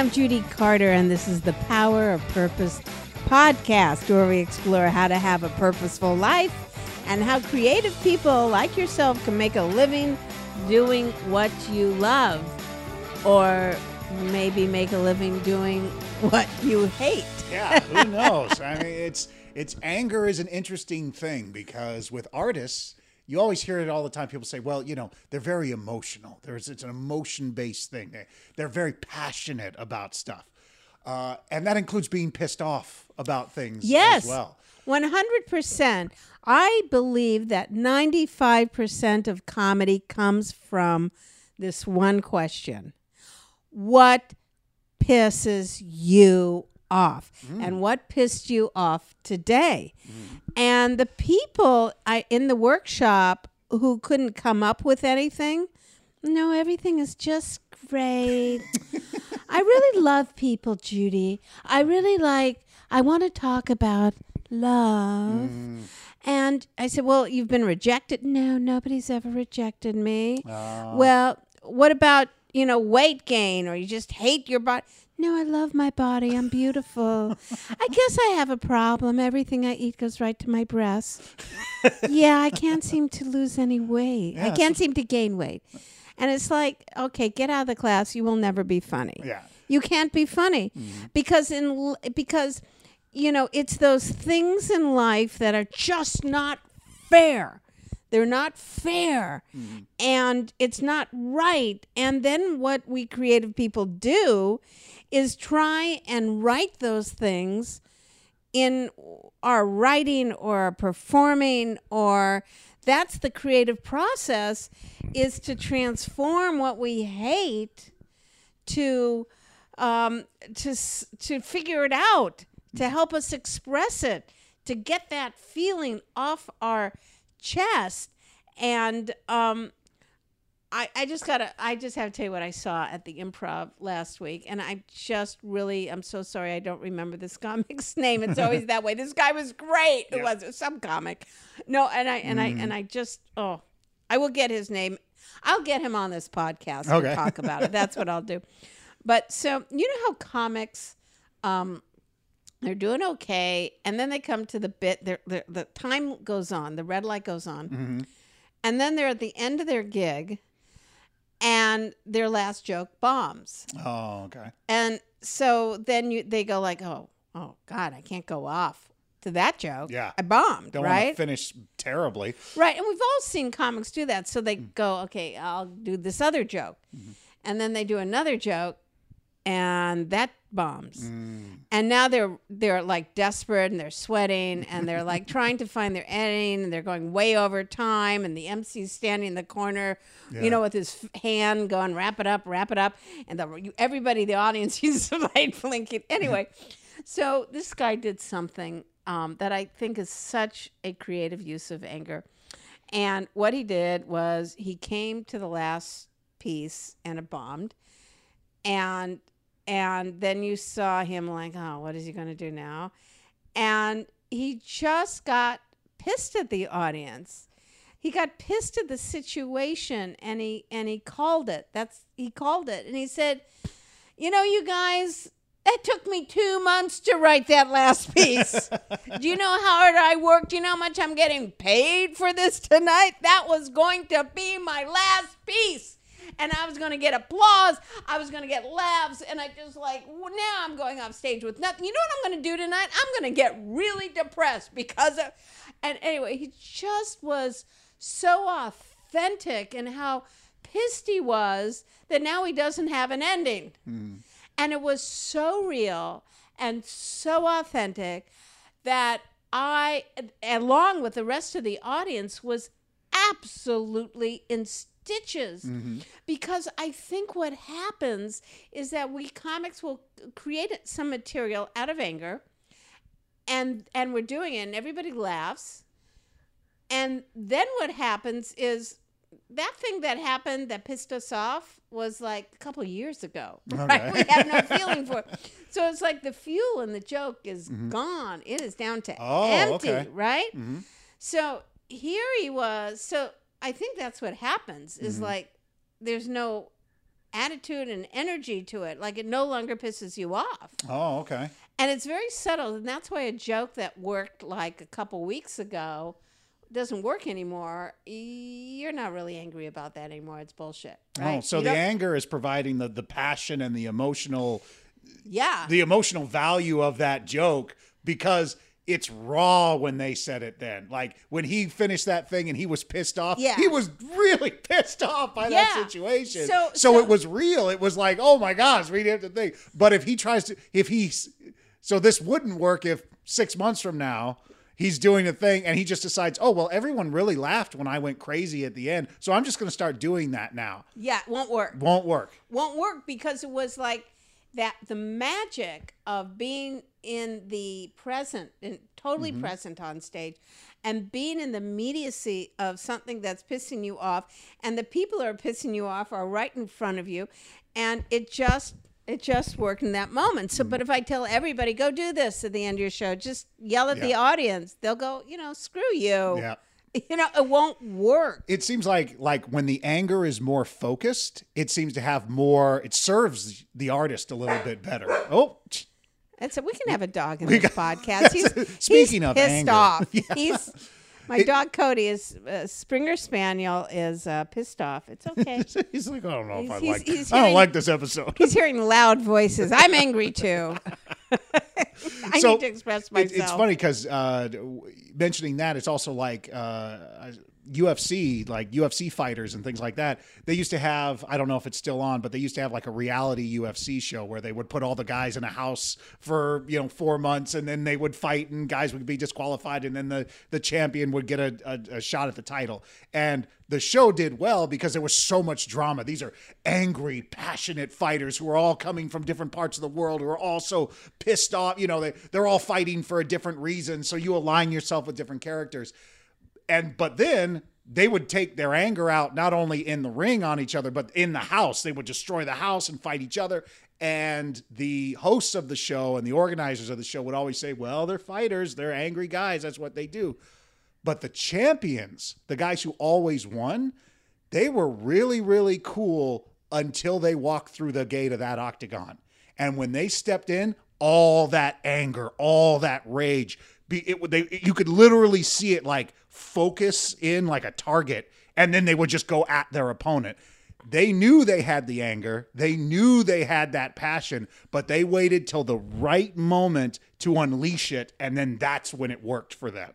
I'm Judy Carter, and this is the Power of Purpose podcast, where we explore how to have a purposeful life and how creative people like yourself can make a living doing what you love, or maybe make a living doing what you hate. Yeah, who knows? I mean, it's it's anger is an interesting thing because with artists, you always hear it all the time. People say, "Well, you know, they're very emotional. There's it's an emotion based thing. They, they're very passionate about stuff, uh, and that includes being pissed off about things Yes. as well." 100%. I believe that 95% of comedy comes from this one question What pisses you off? Mm. And what pissed you off today? Mm. And the people I, in the workshop who couldn't come up with anything, no, everything is just great. I really love people, Judy. I really like, I want to talk about love. Mm. And I said, Well, you've been rejected. No, nobody's ever rejected me. Oh. Well, what about, you know, weight gain or you just hate your body? No, I love my body. I'm beautiful. I guess I have a problem. Everything I eat goes right to my breasts. yeah, I can't seem to lose any weight. I can't seem to gain weight. And it's like, okay, get out of the class. You will never be funny. Yeah. You can't be funny mm-hmm. because in because you know, it's those things in life that are just not fair. They're not fair. And it's not right. And then what we creative people do is try and write those things in our writing or performing or that's the creative process is to transform what we hate to um, to s- to figure it out, to help us express it, to get that feeling off our chest, and um, I I just gotta I just have to tell you what I saw at the improv last week, and I just really I'm so sorry I don't remember this comic's name. It's always that way. This guy was great. It was some comic. No, and I and I and I just oh I will get his name. I'll get him on this podcast Okay. and talk about it. That's what I'll do. But so you know how comics, um, they're doing okay, and then they come to the bit. They're, they're, the time goes on, the red light goes on, mm-hmm. and then they're at the end of their gig, and their last joke bombs, Oh, okay. and so then you they go like, oh, oh God, I can't go off to that joke. Yeah. I bombed, Don't want right? to finish terribly. Right. And we've all seen comics do that. So they mm. go, okay, I'll do this other joke. Mm-hmm. And then they do another joke and that bombs. And now they're they're like desperate and they're sweating and they're like trying to find their ending and they're going way over time and the MC's standing in the corner, you know, with his f- hand going wrap it up, wrap it up and the everybody the audience is like blinking. Anyway, so this guy did something um, that I think is such a creative use of anger. And what he did was he came to the last piece and it bombed. And and then you saw him like, oh, what is he going to do now? And he just got pissed at the audience. He got pissed at the situation and he and he called it. That's he called it. And he said, "You know, you guys, it took me 2 months to write that last piece. Do you know how hard I worked? Do you know how much I'm getting paid for this tonight? That was going to be my last piece." And I was going to get applause. I was going to get laughs, and I just like well, now I'm going off stage with nothing. You know what I'm going to do tonight? I'm going to get really depressed because of. And anyway, he just was so authentic and how pissed he was that now he doesn't have an ending, hmm. and it was so real and so authentic that I, along with the rest of the audience, was absolutely in stitches. Mm-hmm. Because I think what happens is that we comics will create some material out of anger and and we're doing it and everybody laughs. And then what happens is that thing that happened that pissed us off was like a couple years ago. Right? We have no feeling for it. So it's like the fuel in the joke is mm-hmm. gone. It is down to Oh, empty okay. right? Mm-hmm. So here he was. So I think that's what happens is Mm-hmm. like there's no attitude and energy to it. Like it no longer pisses you off. Oh, okay. And it's very subtle. And that's why a joke that worked like a couple weeks ago doesn't work anymore. You're not really angry about that anymore. It's bullshit. Right? Oh, so You the anger is providing the the passion and the emotional yeah. the emotional value of that joke because it's raw when they said it then. Like when he finished that thing and he was pissed off, Yeah. he was really pissed off by that situation. So- so, so- it was real. It was like, oh my gosh, we didn't have to think. But if he tries to, if he's, so this wouldn't work if six months from now, He's doing a thing and he just decides, oh, well, everyone really laughed when I went crazy at the end. So I'm just going to start doing that now. yeah, won't work. Won't work. won't work because it was like that the magic of being in the present and totally Mm-hmm. present on stage and being in the immediacy of something that's pissing you off and the people who are pissing you off are right in front of you and it just it just worked in that moment. Mm. So, but if I tell everybody, go do this at the end of your show, just yell at the audience, they'll go, you know, screw you. Yeah. You know, it won't work. It seems like like when the anger is more focused, it seems to have more. It serves the artist a little bit better. Oh, And so we can have a dog in We this got- podcast. He's Speaking he's of pissed anger. off. Yeah. He's my dog Cody is uh, Springer Spaniel is uh, pissed off. It's okay. he's like, I don't know if He's- I like. I don't like this episode. He's hearing loud voices. I'm angry too. I So, need to express It- myself. it's funny because uh, mentioning that, it's also like uh, UFC, like UFC fighters and things like that. They used to have, I don't know if it's still on, but they used to have like a reality UFC show where they would put all the guys in a house for you know four months, and then they would fight, and guys would be disqualified, and then the the champion would get a, a, a shot at the title. And the show did well because there was so much drama. These are angry, passionate fighters who are all coming from different parts of the world, who are also pissed off. You know, they, they're all fighting for a different reason. So you align yourself with different characters. And, but then they would take their anger out not only in the ring on each other, but in the house. They would destroy the house and fight each other. And the hosts of the show and the organizers of the show would always say, well, they're fighters, they're angry guys. That's what they do. But the champions, the guys who always won, they were really, really cool until they walked through the gate of that octagon. And when they stepped in, all that anger, all that rage, be it would they you could literally see it like focus in like a target, and then they would just go at their opponent. They knew they had the anger, they knew they had that passion, but they waited till the right moment to unleash it, and then that's when it worked for them.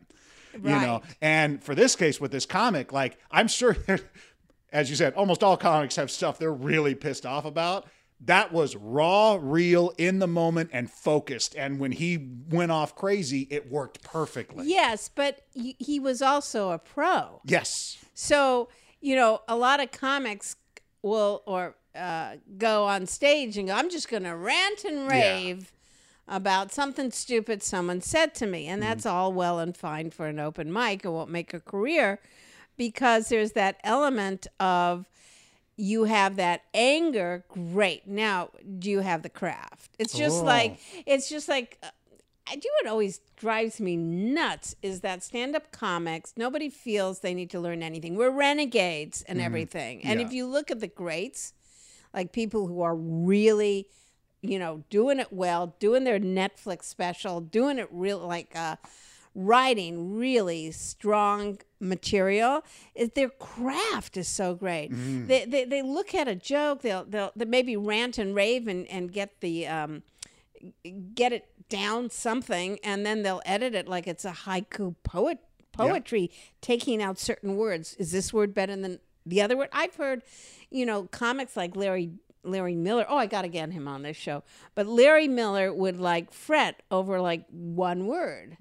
You know? And for this case with this comic like i'm sure as you said almost all comics have stuff they're really pissed off about that was raw real in the moment and focused and when he went off crazy it worked perfectly yes, but he, was also a pro. yes So, you know, a lot of comics will or uh, go on stage and go, I'm just going to rant and rave about something stupid someone said to me. And that's all well and fine for an open mic. It won't make a career because there's that element of you have that anger. Great. Now, do you have the craft? It's just Oh. like, it's just like, uh, I do what always drives me nuts is that stand up comics, nobody feels they need to learn anything. We're renegades and everything. And Yeah. if you look at the greats, like people who are really, you know, doing it well, doing their Netflix special, doing it real like uh writing really strong material. Their craft is so great. They, they they look at a joke they'll they'll they maybe rant and rave and and get the um get it down something and then they'll edit it like it's a haiku poet poetry taking out certain words. Is this word better than the other word? I've heard you know comics like larry larry miller oh i gotta get him on this show but larry miller would like fret over like one word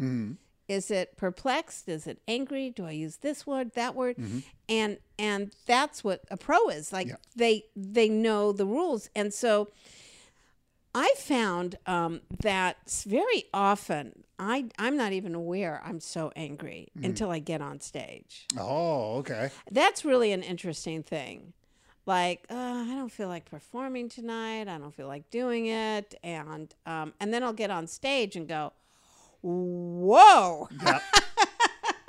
is it perplexed is it angry do i use this word that word and and that's what a pro is like Yeah. they they know the rules and so I found um, that very often I I'm not even aware I'm so angry until I get on stage. oh okay That's really an interesting thing. Like uh, I don't feel like performing tonight. I don't feel like doing it, and um, and then I'll get on stage and go, "Whoa! yeah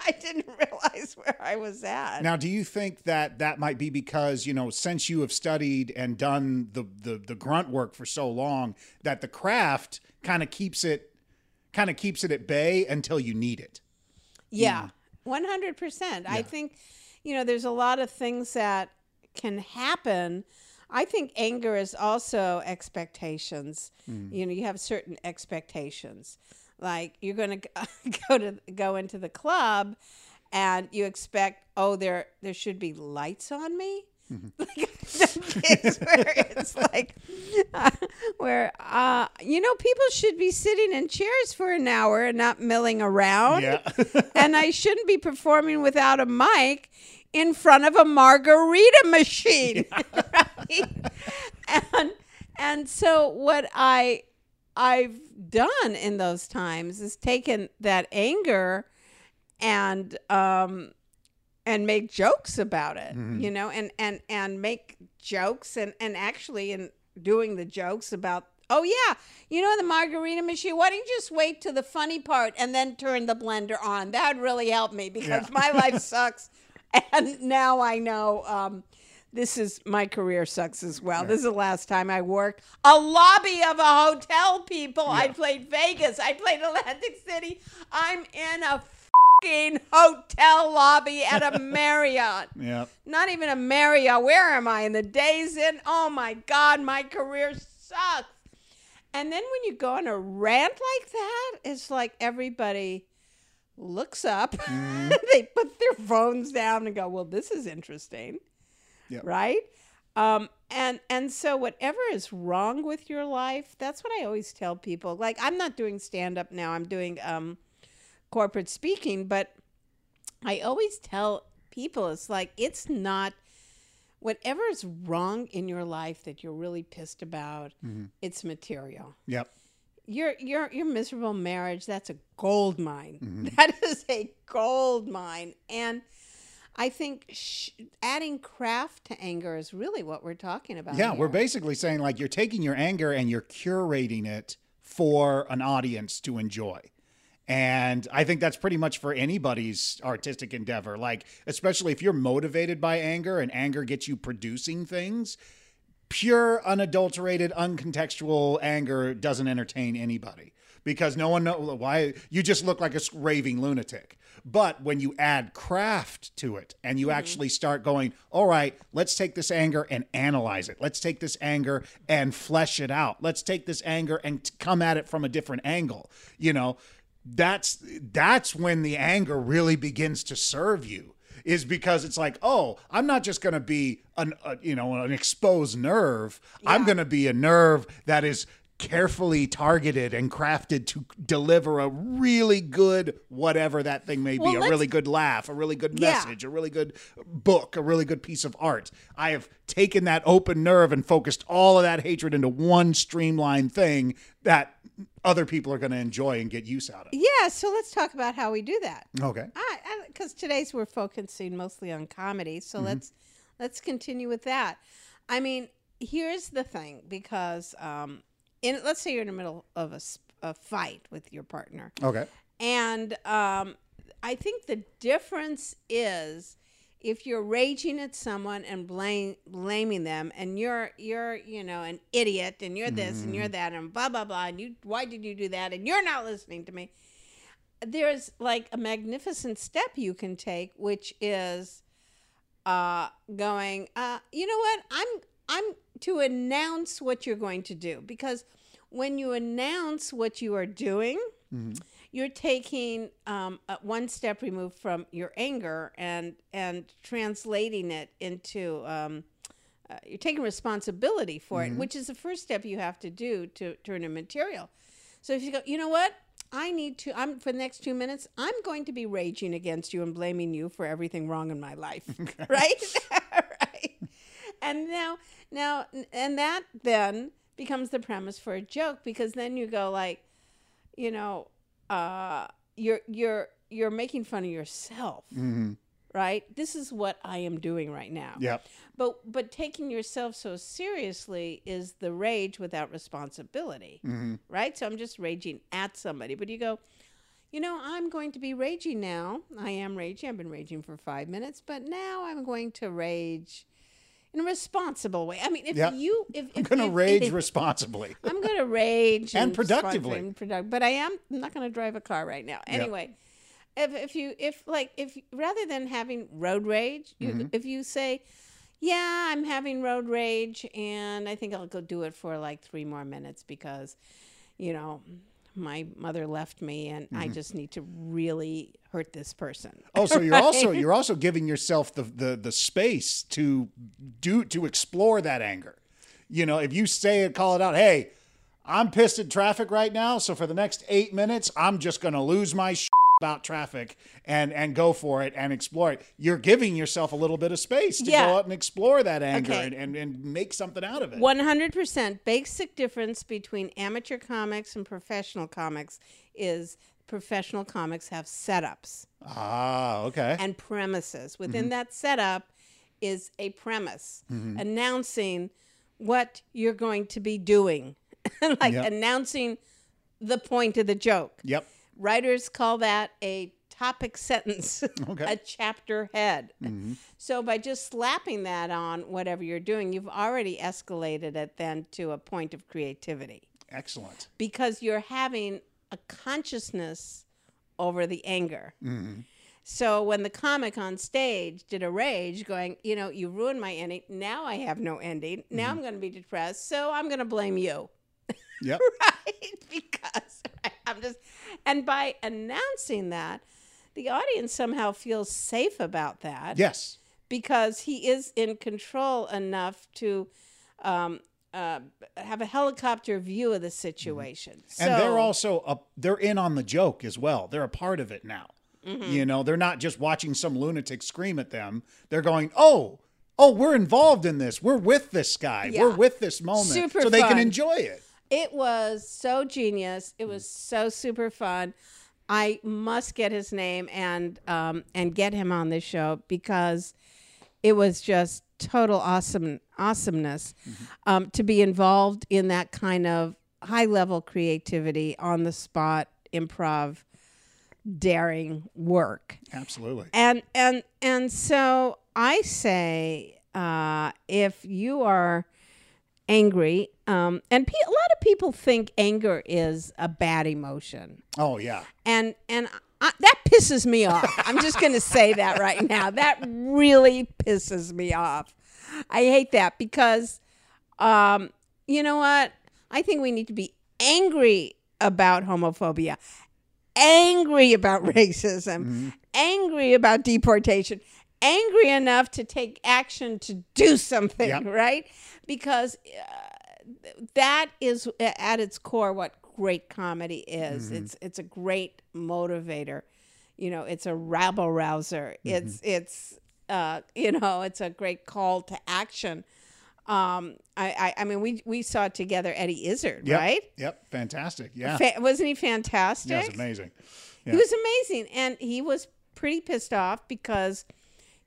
I didn't realize where I was at. Now, do you think that that might be because you know, since you have studied and done the the, the grunt work for so long, that the craft kind of keeps it kind of keeps it at bay until you need it? Yeah, mm. one hundred percent. I think, you know, there's a lot of things that can happen. I think anger is also expectations. Mm. You know, you have certain expectations. Like you're going to go to go into the club, and you expect, oh, there there should be lights on me. like the kids where it's like uh, where uh, you know people should be sitting in chairs for an hour and not milling around Yeah. and I shouldn't be performing without a mic in front of a margarita machine. right? And and so what I I've done in those times is taken that anger and um and make jokes about it, you know, and and and make jokes and and actually in doing the jokes about oh yeah, you know the margarita machine. Why don't you just wait to the funny part and then turn the blender on? That would really help me because Yeah. my life sucks, and now I know. Um, this is my career sucks as well. This is the last time I worked a lobby of a hotel. People, I played Vegas. I played Atlantic City. I'm in a fucking hotel lobby at a Marriott yeah. not even a Marriott. Where am I in the Days Inn? Oh my God, my career sucks. And then when you go on a rant like that, it's like everybody looks up, mm-hmm. they put their phones down and go, "Well, this is interesting." Yep. Right? Um, and and so whatever is wrong with your life, that's what I always tell people. Like I'm not doing stand up now. I'm doing um, corporate speaking, but I always tell people it's like it's not whatever is wrong in your life that you're really pissed about, it's material. Yep. Your your your miserable marriage, that's a gold mine. That is a gold mine. And I think sh- adding craft to anger is really what we're talking about. Yeah, we're basically saying like you're taking your anger and you're curating it for an audience to enjoy. And I think that's pretty much for anybody's artistic endeavor. Like, especially if you're motivated by anger and anger gets you producing things, pure, unadulterated, uncontextual anger doesn't entertain anybody because no one knows why you just look like a raving lunatic. But when you add craft to it and you actually start going, all right, let's take this anger and analyze it. Let's take this anger and flesh it out. Let's take this anger and t- come at it from a different angle. You know, that's that's when the anger really begins to serve you is because it's like, oh, I'm not just going to be an uh, you know an exposed nerve. I'm going to be a nerve that is carefully targeted and crafted to deliver a really good whatever that thing may be, Well, a really good laugh, a really good Yeah. message, a really good book, a really good piece of art. I have taken that open nerve and focused all of that hatred into one streamlined thing that other people are going to enjoy and get use out of. Yeah, so let's talk about how we do that. Okay. I because today's we're focusing mostly on comedy, so let's let's continue with that. I mean, here's the thing because um, in let's say you're in the middle of a, a fight with your partner, Okay. and um, I think the difference is if you're raging at someone and blame, blaming them, and you're you're you know an idiot, and you're this and you're that, and blah blah blah, and you why did you do that, and you're not listening to me. There's like a magnificent step you can take, which is uh, going. Uh, you know what? I'm I'm to announce what you're going to do because when you announce what you are doing, you're taking um, one step removed from your anger and and translating it into um, uh, you're taking responsibility for it, which is the first step you have to do to turn into material. So if you go, you know what? I need to. I'm for the next two minutes. I'm going to be raging against you and blaming you for everything wrong in my life, right. And now, now, and that then becomes the premise for a joke because then you go like, you know, uh, you're you're you're making fun of yourself, right? This is what I am doing right now. Yep. But but taking yourself so seriously is the rage without responsibility, right? So I'm just raging at somebody, but you go, you know, I'm going to be raging now. I am raging. I've been raging for five minutes, but now I'm going to rage in a responsible way. I mean, if Yep. you, if, I'm going to rage if- responsibly. I'm going to rage And respond- productively. and product- but I am I'm not going to drive a car right now. Anyway, if if you if like if rather than having road rage, you, Mm-hmm. if you say, "Yeah, I'm having road rage, and I think I'll go do it for like three more minutes because, you know." My mother left me, and I just need to really hurt this person. Mm-hmm. Oh, so you're also you're also giving yourself the, the the space to do to explore that anger. You know, if you say it, call it out. Hey, I'm pissed at traffic right now, so for the next eight minutes, I'm just going to lose my shit about traffic and and go for it and explore it. You're giving yourself a little bit of space to Yeah. go out and explore that anger Okay. and, and and make something out of it. One hundred percent. Basic difference between amateur comics and professional comics is professional comics have setups Ah, okay. and premises. Within that setup is a premise announcing what you're going to be doing, like Yep. announcing the point of the joke. Yep. Writers call that a topic sentence, Okay. a chapter head. Mm-hmm. So by just slapping that on whatever you're doing, you've already escalated it then to a point of creativity Excellent. because you're having a consciousness over the anger. Mm-hmm. So when the comic on stage did a rage, going, you know, you ruined my ending. Now I have no ending. Now mm-hmm. I'm going to be depressed. So I'm going to blame you Yep. right? Because right, I'm just, and by announcing that, the audience somehow feels safe about that yes. because he is in control enough to um, uh, have a helicopter view of the situation. and they're also a, they're in on the joke as well. They're a part of it now. Mm-hmm. You know, they're not just watching some lunatic scream at them. They're going, "Oh, oh, we're involved in this. We're with this guy. Yeah. We're with this moment, Super so they can enjoy it." It was so genius. It was so super fun. I must get his name and um, and get him on this show because it was just total awesome awesomeness um, to be involved in that kind of high level creativity on the spot improv daring work Absolutely. and and and so I say, uh, if you are angry, um, and pe- a lot of people think anger is a bad emotion, Oh yeah. and and I, that pisses me off. I'm just going to say that right now. That really pisses me off. I hate that because, um, you know what? I think we need to be angry about homophobia, angry about racism, angry about deportation, angry enough to take action to do something, Yep. right? Because uh, that is at its core what great comedy is. It's it's a great motivator. You know, it's a rabble rouser. It's it's uh, you know, it's a great call to action. Um, I, I I mean, we we saw together Eddie Izzard, Yep. right? Yep. Fantastic. Yeah. Fa- wasn't he fantastic? yeah. It's amazing. He was amazing, and he was pretty pissed off because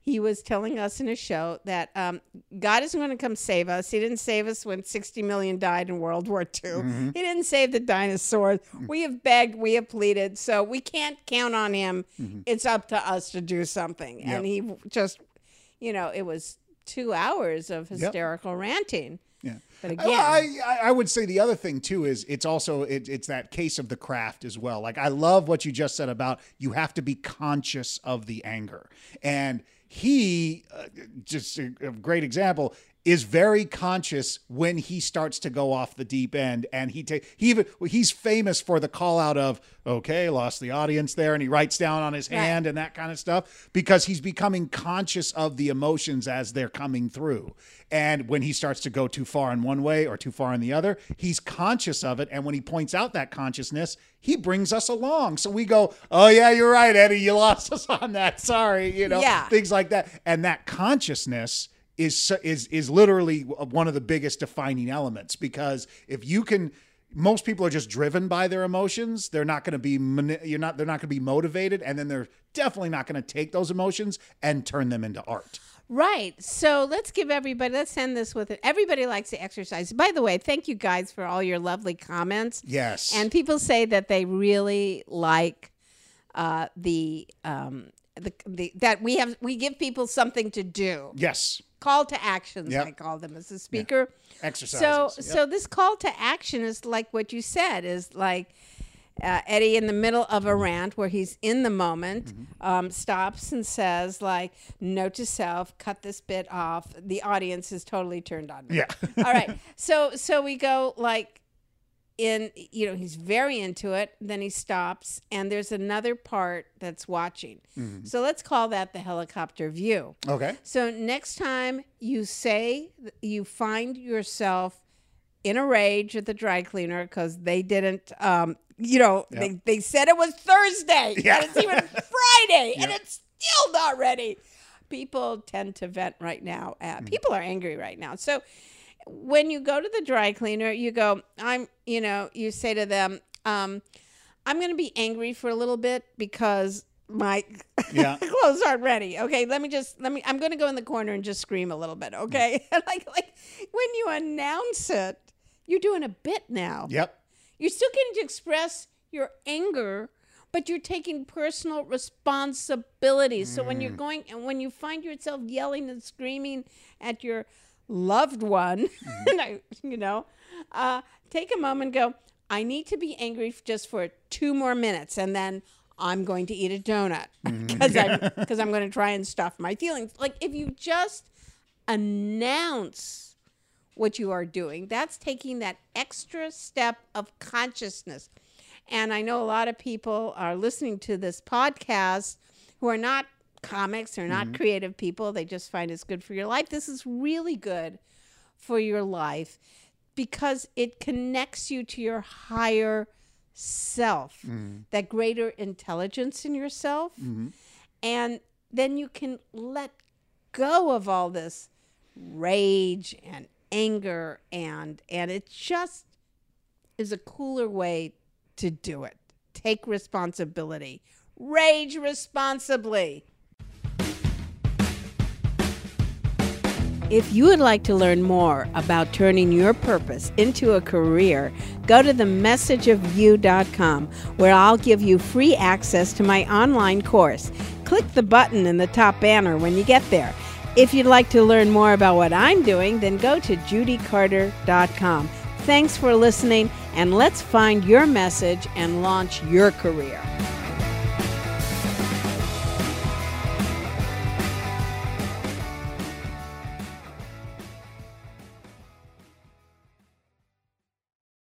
he was telling us in a show that um, God isn't going to come save us. He didn't save us when 60 million died in World War II. Mm-hmm. He didn't save the dinosaurs. We have begged, we have pleaded, so we can't count on him. It's up to us to do something. And he just, you know, it was two hours of hysterical ranting. Yeah. But again, I, I, I would say the other thing too is it's also it, it's that case of the craft as well. Like I love what you just said about you have to be conscious of the anger, and he uh, just a, a great example is very conscious when he starts to go off the deep end and he take he even he's famous for the call out of okay lost the audience there and he writes down on his hand and that kind of stuff because he's becoming conscious of the emotions as they're coming through. And when he starts to go too far in one way or too far in the other he's conscious of it. And when he points out that consciousness he brings us along. So we go oh yeah you're right eddie you lost us on that. Sorry you know Yeah. things like that. And that consciousness is is is literally one of the biggest defining elements because if you can most people are just driven by their emotions they're not going to be you're not they're not going to be motivated and then they're definitely not going to take those emotions and turn them into art Right. So let's give everybody, let's end this with it. Everybody likes to exercise. By the way, thank you guys for all your lovely comments. yes And people say that they really like uh, the um, the, the that we have we give people something to do. Yes. Call to actions, Yep. I call them as a speaker. So Exercises. Yep. so this call to action is like what you said is like. Uh, Eddie, in the middle of a rant where he's in the moment, Mm-hmm. um, stops and says, "Like, note to self: cut this bit off." The audience is totally turned on. me. Yeah. All right. So so we go like in you know he's very into it then he stops and there's another part that's watching. So let's call that the helicopter view. Okay. so next time you say you find yourself in a rage at the dry cleaner because they didn't um you know they, they said it was thursday Yeah. and it's even friday and it's still not ready. People tend to vent right now at people are angry right now. So when you go to the dry cleaner you go i'm you know you say to them um i'm going to be angry for a little bit because my Yeah. clothes aren't ready okay let me just let me i'm going to go in the corner and just scream a little bit okay like like when you announce it you're doing a bit now Yep. you're still getting to express your anger, but you're taking personal responsibility. So when you're going and when you find yourself yelling and screaming at your loved one, you know, uh, take a moment and go, I need to be angry just for two more minutes, and then I'm going to eat a donut because I'm because I'm going to try and stuff my feelings. Like if you just announce what you are doing. That's taking that extra step of consciousness. And I know a lot of people are listening to this podcast who are not comics are not mm-hmm. creative people. They just find it's good for your life. This is really good for your life because it connects you to your higher self, mm. that greater intelligence in yourself. Mm-hmm. And then you can let go of all this rage and anger and and it just is a cooler way to do it. Take responsibility. Rage responsibly. If you would like to learn more about turning your purpose into a career, go to themessageofyou.com where I'll give you free access to my online course. Click the button in the top banner when you get there. If you'd like to learn more about what I'm doing, then go to judycarter.com. Thanks for listening, and let's find your message and launch your career.